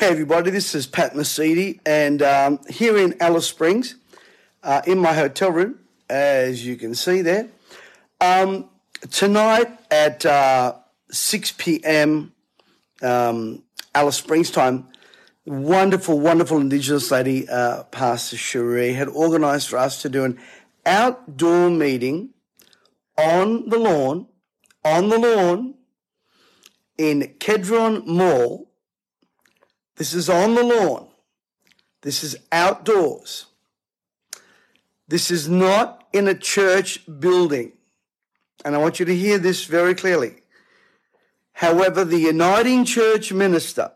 Hey, everybody, this is Pat Mesiti, and um, here in Alice Springs, uh, in my hotel room, as you can see there. Um, tonight at uh, 6 p.m. Um, Alice Springs time, wonderful, wonderful Indigenous lady, uh, Pastor Cherie, had organised for us to do an outdoor meeting on the lawn, on the lawn in Kedron Mall. This is on the lawn. This is outdoors. This is not in a church building. And I want you to hear this very clearly. However, the Uniting Church minister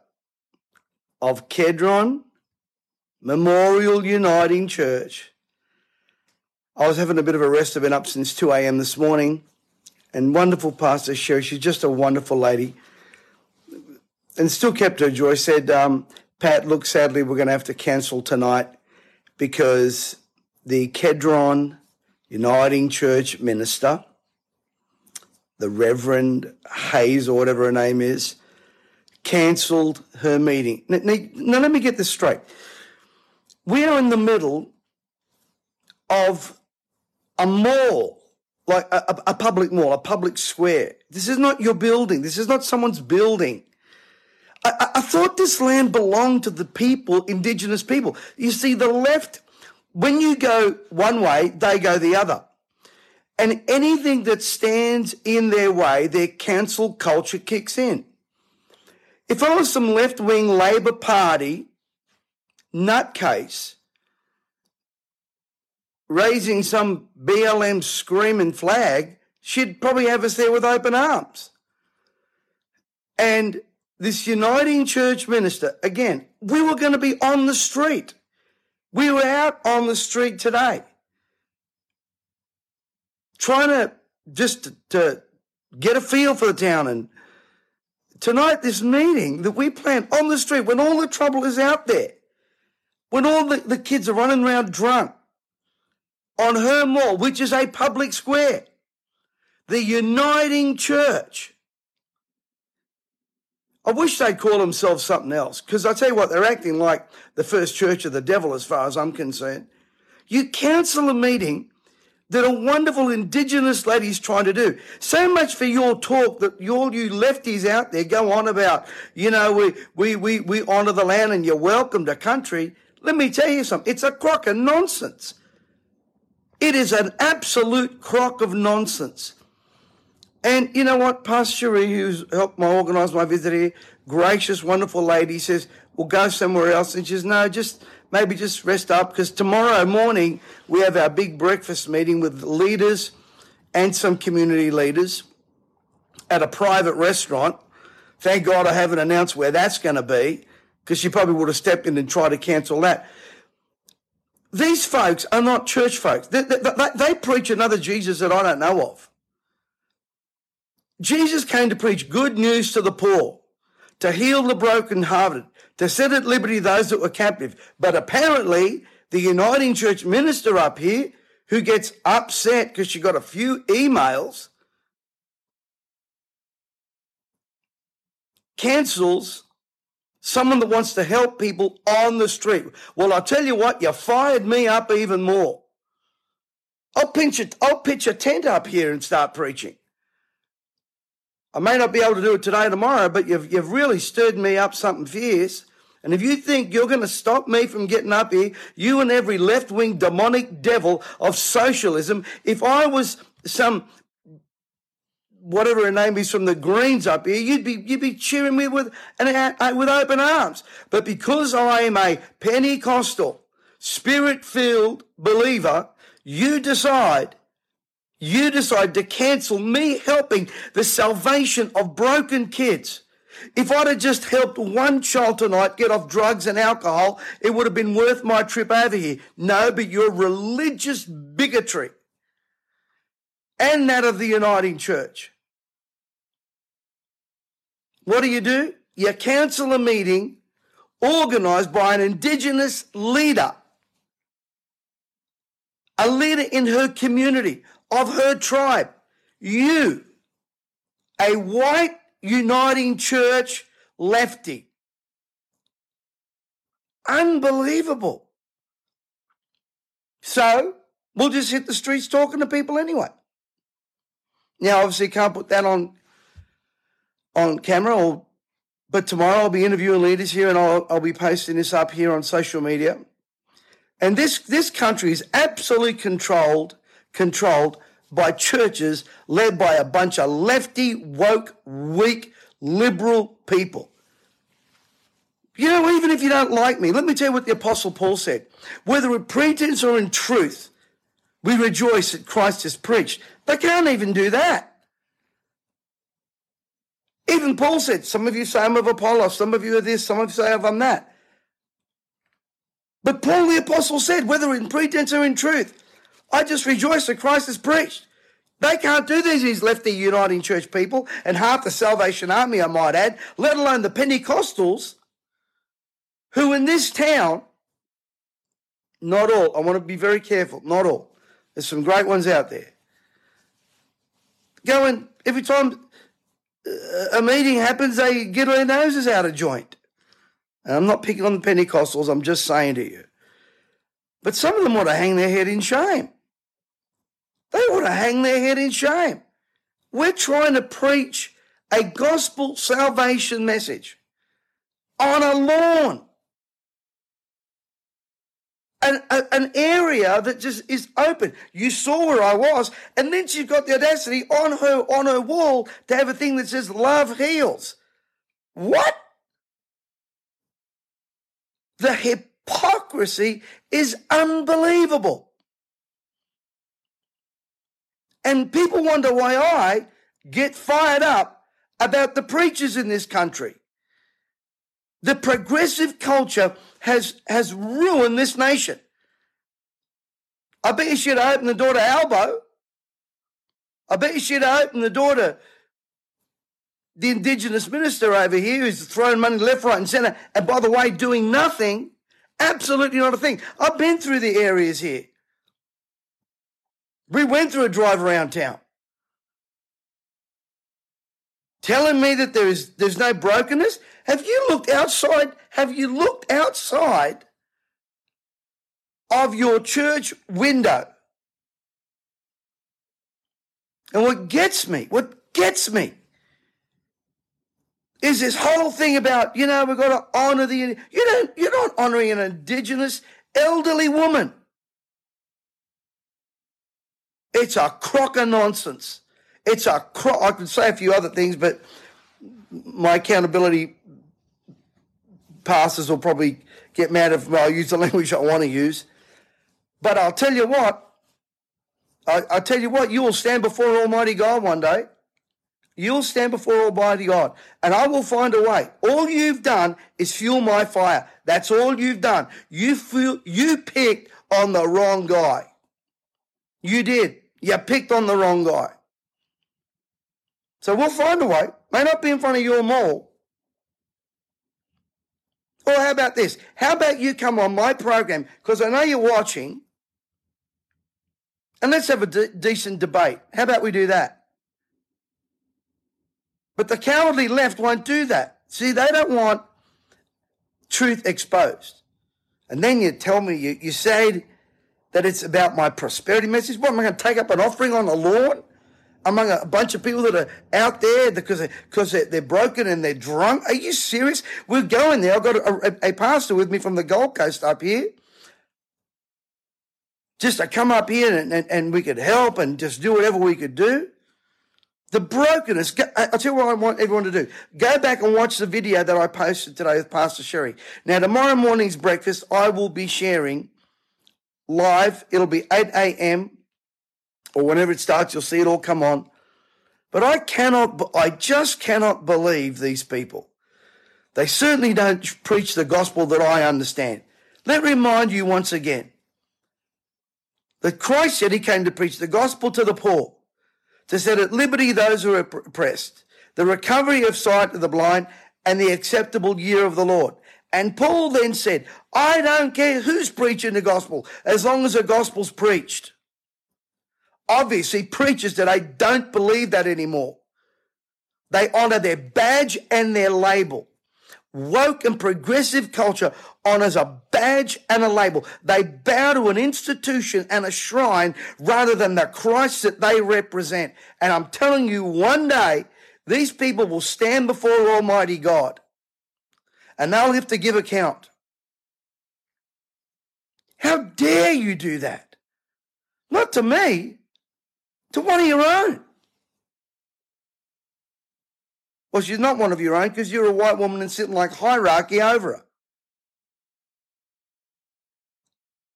of Kedron Memorial Uniting Church, I was having a bit of a rest. I've been up since 2 a.m. this morning. And wonderful Pastor Sherry, she's just a wonderful lady. And still kept her joy, said, um, Pat, look, sadly, we're going to have to cancel tonight because the Kedron Uniting Church minister, the Reverend Hayes or whatever her name is, cancelled her meeting. Now, now, let me get this straight. We are in the middle of a mall, like a, a, public mall, a public square. This is not your building. This is not someone's building. I, I thought this land belonged to the people, indigenous people. You see, the left, when you go one way, they go the other. And anything that stands in their way, their cancel culture kicks in. If I was some left wing Labor Party nutcase raising some BLM screaming flag, she'd probably have us there with open arms. And this uniting church minister, again, we were going to be on the street. We were out on the street today trying to just to, to get a feel for the town. And tonight, this meeting that we planned on the street when all the trouble is out there, when all the, the kids are running around drunk on her mall, which is a public square, the uniting church I wish they'd call themselves something else because I tell you what, they're acting like the first church of the devil as far as I'm concerned. You cancel a meeting that a wonderful indigenous lady's trying to do. So much for your talk that all you lefties out there go on about, you know, we, we, we, we honor the land and you're welcome to country. Let me tell you something. It's a crock of nonsense. It is an absolute crock of nonsense. And you know what? Pastor Cherie, who's helped me organise my visit here, gracious, wonderful lady, says, we'll go somewhere else. And she says, no, just maybe just rest up because tomorrow morning we have our big breakfast meeting with leaders and some community leaders at a private restaurant. Thank God I haven't announced where that's going to be because she probably would have stepped in and tried to cancel that. These folks are not church folks. They, they, they, they preach another Jesus that I don't know of. Jesus came to preach good news to the poor, to heal the brokenhearted, to set at liberty those that were captive. But apparently, the Uniting Church minister up here, who gets upset because she got a few emails, cancels someone that wants to help people on the street. Well, I'll tell you what, you fired me up even more. I'll pinch it, I'll pitch a tent up here and start preaching. I may not be able to do it today or tomorrow, but you've, you've really stirred me up something fierce. And if you think you're going to stop me from getting up here, you and every left wing demonic devil of socialism, if I was some whatever her name is from the Greens up here, you'd be you'd be cheering me with and with open arms. But because I am a Pentecostal, spirit filled believer, you decide you decide to cancel me helping the salvation of broken kids. If I'd have just helped one child tonight get off drugs and alcohol, it would have been worth my trip over here. No, but your religious bigotry and that of the Uniting Church. What do you do? You cancel a meeting organized by an indigenous leader, a leader in her community of her tribe. You, a white uniting church lefty, Unbelievable. So we'll just hit the streets talking to people anyway. Now, obviously, can't put that on on camera, or but tomorrow I'll be interviewing leaders here, and I'll I'll be posting this up here on social media. And this this country is absolutely controlled controlled by churches led by a bunch of lefty, woke, weak, liberal people. You know, even if you don't like me, let me tell you what the Apostle Paul said. Whether in pretense or in truth, we rejoice that Christ is preached. They can't even do that. Even Paul said, some of you say I'm of Apollos, some of you are this, some of you say I'm that. But Paul the Apostle said, whether in pretense or in truth, I just rejoice that Christ has preached. They can't do these lefty uniting church people, and half the Salvation Army, I might add, let alone the Pentecostals, who in this town, not all, I want to be very careful, not all. There's some great ones out there. Going, every time uh, a meeting happens, they get their noses out of joint. And I'm not picking on the Pentecostals, I'm just saying to you. But some of them want to hang their head in shame. They want to hang their head in shame. We're trying to preach a gospel salvation message on a lawn an, a, an area that just is open. You saw where I was, and then she's got the audacity on her on her wall to have a thing that says "Love heals." What? The hypocrisy is unbelievable. And people wonder why I get fired up about the preachers in this country. The progressive culture has, has ruined this nation. I bet you should open the door to Albo. I bet you should open the door to the Indigenous minister over here who's throwing money left, right, and centre. And by the way, doing nothing. Absolutely not a thing. I've been through the areas here. We went through a drive around town telling me that there is there's no brokenness? Have you looked outside? Have you looked outside of your church window? And what gets me, what gets me is this whole thing about, you know, we've got to honor the, you don't, you're not honoring an indigenous elderly woman. It's a crock of nonsense. It's a crock. I could say a few other things, but my accountability pastors will probably get mad if I use the language I want to use. But I'll tell you what, I, I tell you what, you will stand before Almighty God one day. You'll stand before Almighty God, and I will find a way. All you've done is fuel my fire. That's all you've done. You feel, you picked on the wrong guy. You did. You picked on the wrong guy. So we'll find a way. May not be in front of your mall. Or how about this? How about you come on my program? Because I know you're watching. And let's have a de- decent debate. How about we do that? But the cowardly left won't do that. See, they don't want truth exposed. And then you tell me, you, you say that it's about my prosperity message. What, am I going to take up an offering on the lawn? among a bunch of people that are out there because they, because they're, they're, broken and they're drunk. Are you serious? We're going there. I've got a, a, a, pastor with me from the Gold Coast up here. Just to come up here and, and, and we could help and just do whatever we could do. The brokenness. I'll tell you what I want everyone to do. Go back and watch the video that I posted today with Pastor Sherry. Now, tomorrow morning's breakfast, I will be sharing live. It'll be 8 a.m or whenever it starts, you'll see it all come on. But I cannot, I just cannot believe these people. They certainly don't preach the gospel that I understand. Let me remind you once again that Christ said he came to preach the gospel to the poor, to set at liberty those who are oppressed, the recovery of sight to the blind, and the acceptable year of the Lord. And Paul then said, I don't care who's preaching the gospel, as long as the gospel's preached obviously preachers today don't believe that anymore. They honor their badge and their label. woke and progressive culture honors a badge and a label. They bow to an institution and a shrine rather than the Christ that they represent. And I'm telling you, one day, these people will stand before Almighty God and they'll have to give account. How dare you do that? Not to me, to one of your own. Well, she's not one of your own because you're a white woman and sitting like hierarchy over her.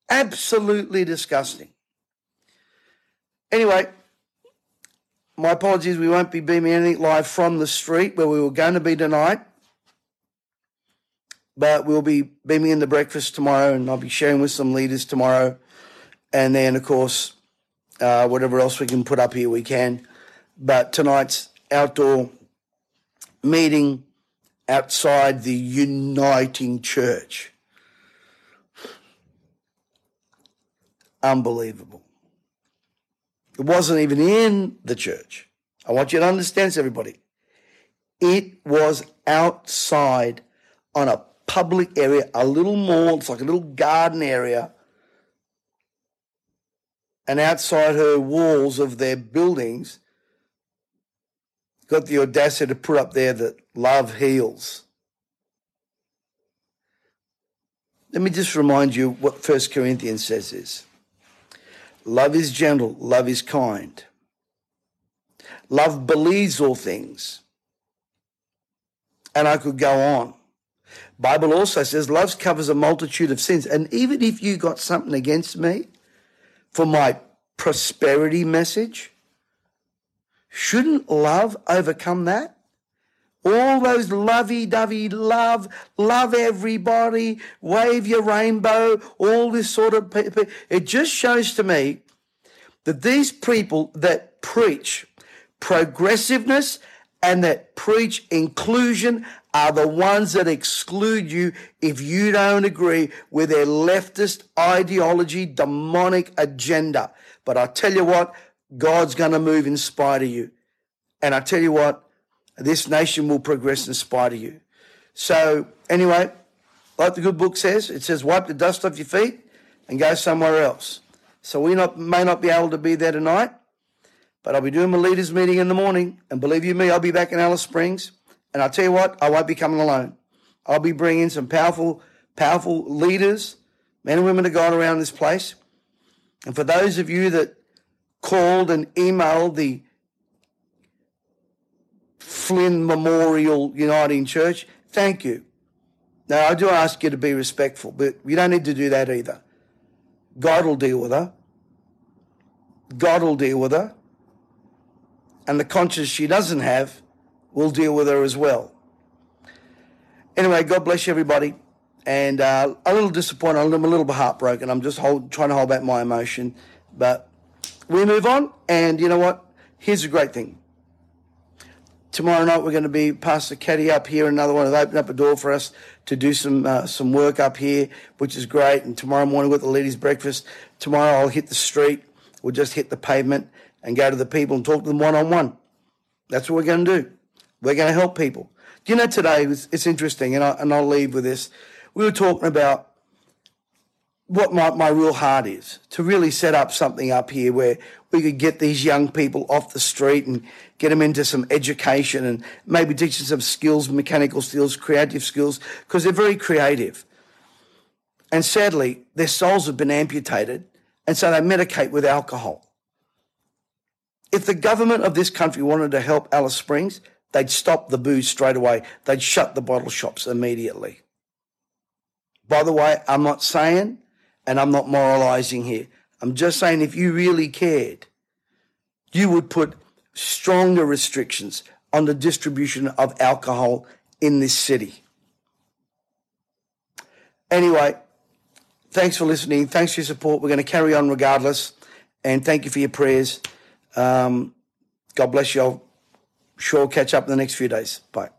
Absolutely disgusting. Anyway, my apologies, we won't be beaming anything live from the street where we were going to be tonight. But we'll be beaming in the breakfast tomorrow and I'll be sharing with some leaders tomorrow. And then, of course, uh, whatever else we can put up here, we can. But tonight's outdoor meeting outside the uniting church. Unbelievable. It wasn't even in the church. I want you to understand this, everybody. It was outside on a public area, a little more, it's like a little garden area. And outside her walls of their buildings, got the audacity to put up there that love heals. Let me just remind you what First Corinthians says is love is gentle, love is kind. Love believes all things. And I could go on. Bible also says love covers a multitude of sins. And even if you got something against me for my prosperity message, shouldn't love overcome that? All those lovey-dovey love, love everybody, wave your rainbow, all this sort of people. It just shows to me that these people that preach progressiveness and that preach inclusion are the ones that exclude you if you don't agree with their leftist ideology, demonic agenda. But I tell you what, God's going to move in spite of you. And I tell you what, this nation will progress in spite of you. So, anyway, like the good book says, it says, wipe the dust off your feet and go somewhere else. So, we not, may not be able to be there tonight, but I'll be doing my leaders' meeting in the morning. And believe you me, I'll be back in Alice Springs. And I'll tell you what, I won't be coming alone. I'll be bringing some powerful, powerful leaders, men and women of God around this place. And for those of you that called and emailed the Flynn Memorial Uniting Church, thank you. Now, I do ask you to be respectful, but you don't need to do that either. God will deal with her. God will deal with her. And the conscience she doesn't have will deal with her as well. Anyway, God bless you, everybody. And uh, a little disappointed. I'm a little bit heartbroken. I'm just hold, trying to hold back my emotion. But we move on. And you know what? Here's a great thing. Tomorrow night we're going to be Pastor Caddy up here. Another one. They've opened up a door for us to do some uh, some work up here, which is great. And tomorrow morning with the ladies' breakfast. Tomorrow I'll hit the street. We'll just hit the pavement and go to the people and talk to them one on one. That's what we're going to do. We're going to help people. Do you know today it's interesting, and, I, and I'll leave with this. We were talking about what my, my real heart is to really set up something up here where we could get these young people off the street and get them into some education and maybe teach them some skills, mechanical skills, creative skills, because they're very creative. And sadly, their souls have been amputated, and so they medicate with alcohol. If the government of this country wanted to help Alice Springs, they'd stop the booze straight away. They'd shut the bottle shops immediately. By the way, I'm not saying, and I'm not moralizing here, I'm just saying if you really cared, you would put stronger restrictions on the distribution of alcohol in this city. Anyway, thanks for listening. Thanks for your support. We're going to carry on regardless. And thank you for your prayers. Um, God bless you. I'll sure catch up in the next few days. Bye.